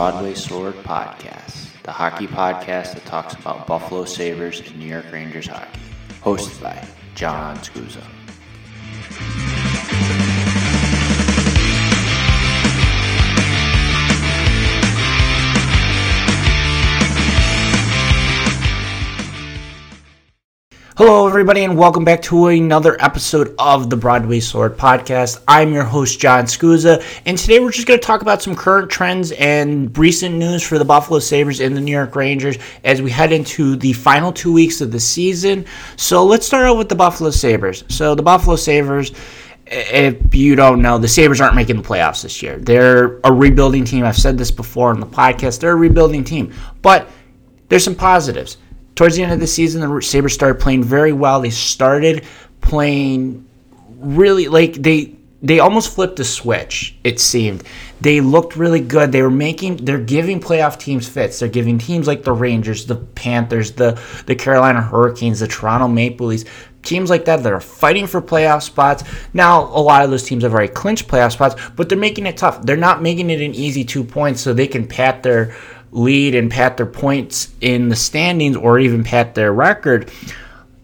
Broadway Sword Podcast, the hockey podcast that talks about Buffalo Sabres and New York Rangers hockey. Hosted by Jon Scusa. Hello, everybody, and welcome back to another episode of the Broadway Sword Podcast. I'm your host, Jon Scuza, and today we're just going to talk about some current trends and recent news for the Buffalo Sabres and the New York Rangers as we head into the final two weeks of the season. So let's start out with the Buffalo Sabres. So, the Buffalo Sabres if you don't know, the Sabres aren't making the playoffs this year. They're a rebuilding team. I've said this before on the podcast. They're a rebuilding team. But there's some positives towards the end of the season, the Sabres started playing very well. They started playing really like they they almost flipped the switch. It seemed they looked really good. They were making they're giving playoff teams fits. They're giving teams like the Rangers, the Panthers, the the Carolina Hurricanes, the Toronto Maple Leafs, teams like that that are fighting for playoff spots. Now a lot of those teams have already clinched playoff spots, but they're making it tough. They're not making it an easy two points so they can pat their lead and pat their points in the standings or even pat their record.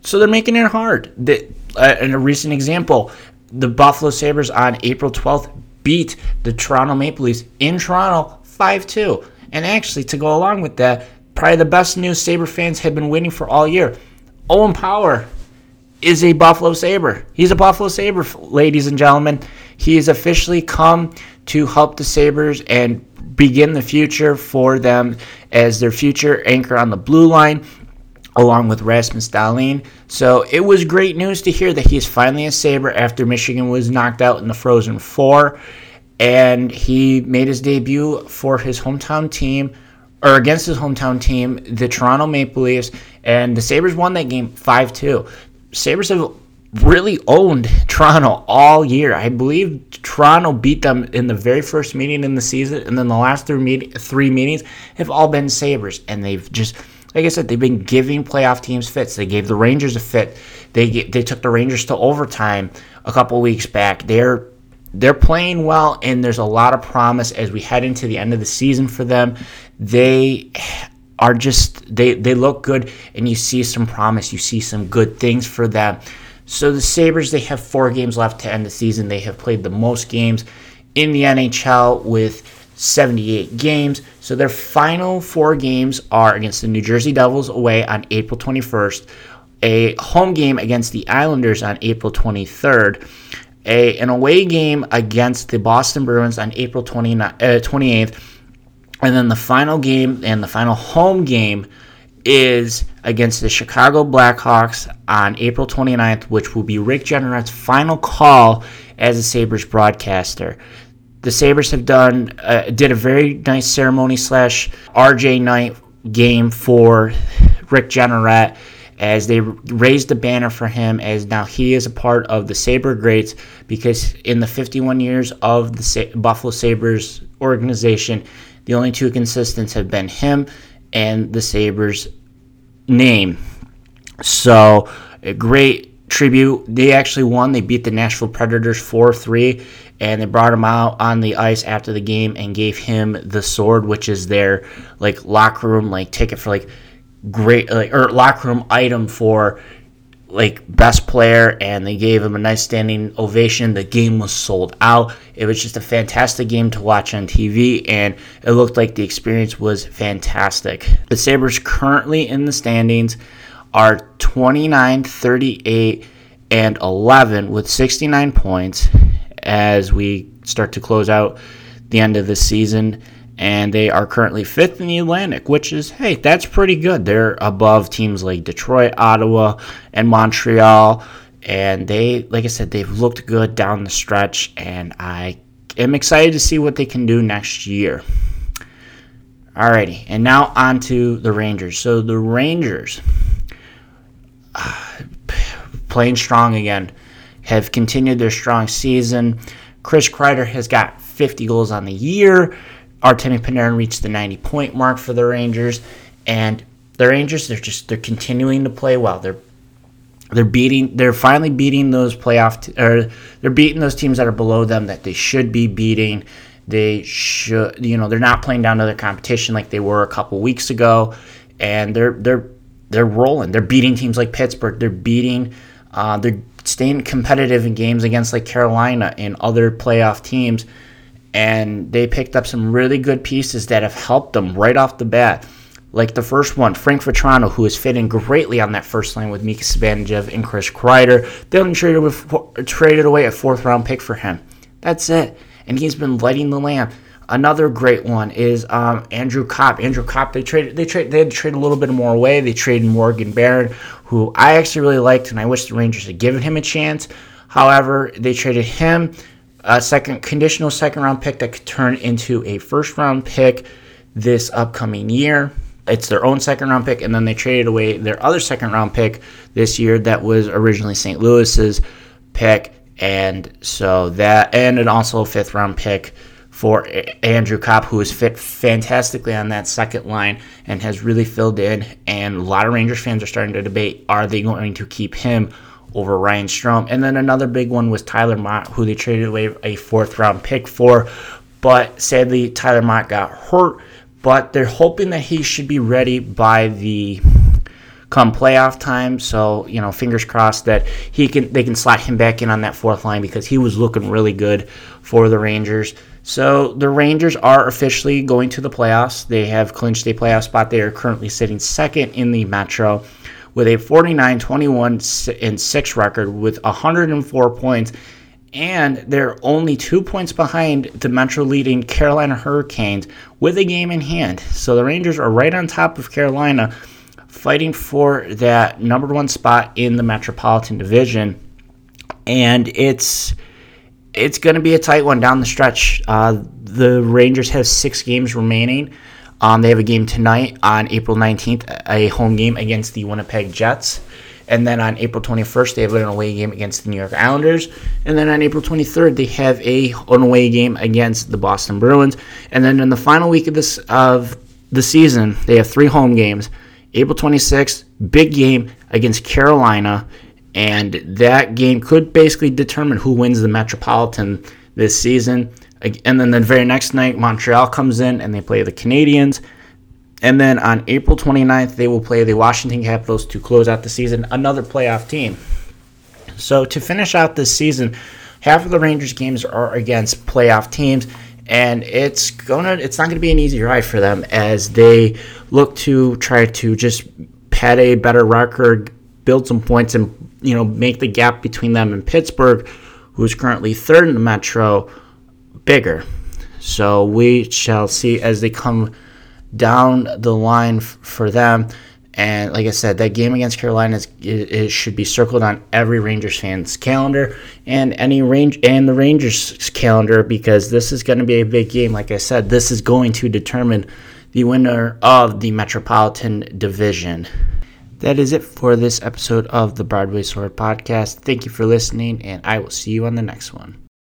So they're making it hard. The, uh, in a recent example, the Buffalo Sabres on April 12th beat the Toronto Maple Leafs in Toronto 5 2. And actually, to go along with that, probably the best news Sabre fans have been waiting for all year. Owen Power is a Buffalo Sabre. He's a Buffalo Sabre, ladies and gentlemen. He has officially come to help the Sabres and begin the future for them as their future anchor on the blue line along with Rasmus Dahlin. So it was great news to hear that he's finally a Sabre after Michigan was knocked out in the Frozen Four. And he made his debut for his hometown team, or against his hometown team, the Toronto Maple Leafs. And the Sabres won that game 5 2. Sabres have really owned Toronto all year. I believe Toronto beat them in the very first meeting in the season, and then the last three, three meetings have all been Sabres, and they've just, like I said, they've been giving playoff teams fits. They gave the Rangers a fit. They they took the Rangers to overtime a couple weeks back. They're they're playing well, and there's a lot of promise as we head into the end of the season for them. They are just they they look good, and you see some promise. You see some good things for them. So the Sabres, they have four games left to end the season. They have played the most games in the NHL with 78 games. So their final four games are against the New Jersey Devils away on April 21st, a home game against the Islanders on April 23rd, a, an away game against the Boston Bruins on April 29, uh, 28th, and then the final game and the final home game is against the Chicago Blackhawks on April 29th, which will be Rick Jeanneret's final call as a Sabres broadcaster. The Sabres have done uh, did a very nice ceremony slash RJ night game for Rick Jeanneret as they raised the banner for him as now he is a part of the Sabre Greats because in the 51 years of the Sa- Buffalo Sabres organization, the only two consistents have been him and the Sabres name. So, a great tribute. They actually won. They beat the Nashville Predators 4 3, and they brought him out on the ice after the game and gave him the sword, which is their like locker room like ticket for like great like or locker room item for like best player and they gave him a nice standing ovation. The game was sold out. It was just a fantastic game to watch on tv and it looked like the experience was fantastic. The sabres currently in the standings are 29 38 and 11 with 69 points as we start to close out the end of the season and they are currently fifth in the Atlantic, which is, hey, that's pretty good. They're above teams like Detroit, Ottawa, and Montreal. And they, like I said, they've looked good down the stretch, and I am excited to see what they can do next year. Alrighty, and now on to the Rangers. So the Rangers, uh, playing strong again, have continued their strong season. Chris Kreider has got 50 goals on the year. Artemi Panarin reached the 90 point mark for the Rangers, and the Rangers they're just they're continuing to play well. They're they're beating they're finally beating those playoff t- or they're beating those teams that are below them that they should be beating They should, you know, they're not playing down to their competition like they were a couple weeks ago, and they're they're they're rolling. They're beating teams like Pittsburgh. They're beating. Uh, they're staying competitive in games against like Carolina and other playoff teams, and they picked up some really good pieces that have helped them right off the bat. Like the first one, Frank Vatrano, who is fitting greatly on that first line with Mika Zibanejad and Chris Kreider. They only traded, with, traded away a fourth round pick for him. That's it. And he's been lighting the lamp. Another great one is um, Andrew Copp. Andrew Copp, they traded, they trade, they had to trade a little bit more away. They traded Morgan Barron, who I actually really liked, and I wish the Rangers had given him a chance. However, they traded him a second conditional second round pick that could turn into a first round pick this upcoming year. It's their own second round pick, and then they traded away their other second round pick this year that was originally St. Louis's pick, and so that and an also a fifth round pick for Andrew Copp, who has fit fantastically on that second line and has really filled in. And a lot of Rangers fans are starting to debate: Are they going to keep him? Over Ryan Strome. And then another big one was Tyler Motte, who they traded away a fourth round pick for. But sadly, Tyler Motte got hurt. But they're hoping that he should be ready by the come playoff time. So you know, fingers crossed that he can they can slot him back in on that fourth line because he was looking really good for the Rangers. So the Rangers are officially going to the playoffs. They have clinched a playoff spot. They are currently sitting second in the Metro with a 49 21 and 6 record with 104 points. And they're only two points behind the Metro leading Carolina Hurricanes with a game in hand. So the Rangers are right on top of Carolina, fighting for that number one spot in the Metropolitan Division. And it's it's going to be a tight one down the stretch. Uh, the Rangers have six games remaining. Um, they have a game tonight on April 19th, a home game against the Winnipeg Jets. And then on April 21st, they have an away game against the New York Islanders. And then on April 23rd, they have a an away game against the Boston Bruins. And then in the final week of this of the season, they have three home games. April 26th, big game against Carolina, and that game could basically determine who wins the Metropolitan this season. And then the very next night, Montreal comes in and they play the Canadiens. And then on April 29th, they will play the Washington Capitals to close out the season, another playoff team. So to finish out this season, half of the Rangers games are against playoff teams, and it's gonna it's not gonna be an easy ride for them as they look to try to just pad a better record, build some points, and you know make the gap between them and Pittsburgh, who's currently third in the Metro bigger. So we shall see as they come down the line f- for them. And like I said, that game against Carolina is, it, it, should be circled on every Rangers fan's calendar and any range and the Rangers calendar because this is going to be a big game. Like I said, this is going to determine the winner of the Metropolitan Division. That is it for this episode of the Broadway Sword Podcast. Thank you for listening, and I will see you on the next one.